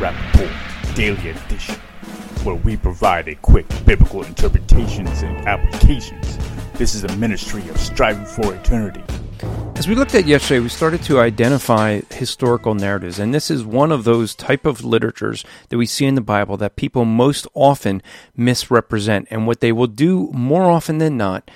Welcome to the Rap Report Daily Edition, where we provide a quick biblical interpretations and applications. This is a ministry of striving for eternity. As we looked at yesterday, we started to identify historical narratives, and this is one of those type of literatures that we see in the Bible that people most often misrepresent. And what they will do more often than not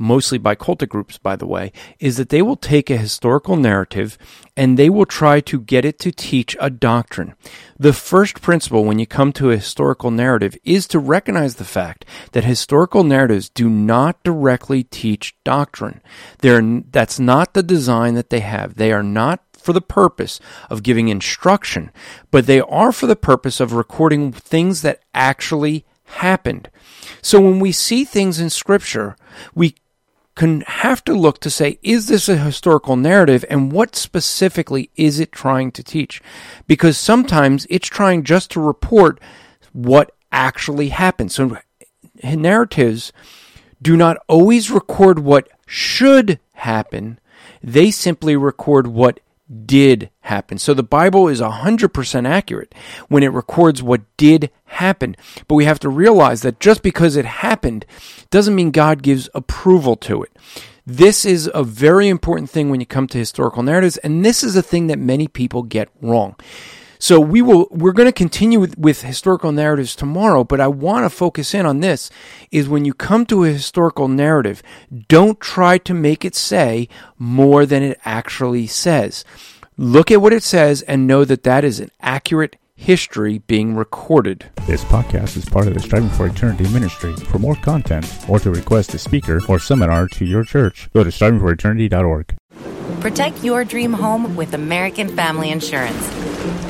mostly by cultic groups, by the way, is that they will take a historical narrative and they will try to get it to teach a doctrine. The first principle when you come to a historical narrative is to recognize the fact that historical narratives do not directly teach doctrine. They're, that's not the design that they have. They are not for the purpose of giving instruction, but they are for the purpose of recording things that actually happened. So when we see things in scripture, we can have to look to say, is this a historical narrative and what specifically is it trying to teach? Because sometimes it's trying just to report what actually happened. So narratives do not always record what should happen. They simply record what did happen. So the Bible is 100% accurate when it records what did happen. But we have to realize that just because it happened doesn't mean God gives approval to it. This is a very important thing when you come to historical narratives, and this is a thing that many people get wrong. So we will we're going to continue with, with historical narratives tomorrow, but I want to focus in on this is when you come to a historical narrative, don't try to make it say more than it actually says. Look at what it says and know that that is an accurate history being recorded. This podcast is part of the Striving for Eternity ministry. For more content or to request a speaker or seminar to your church, go to strivingforeternity.org. Protect your dream home with American Family Insurance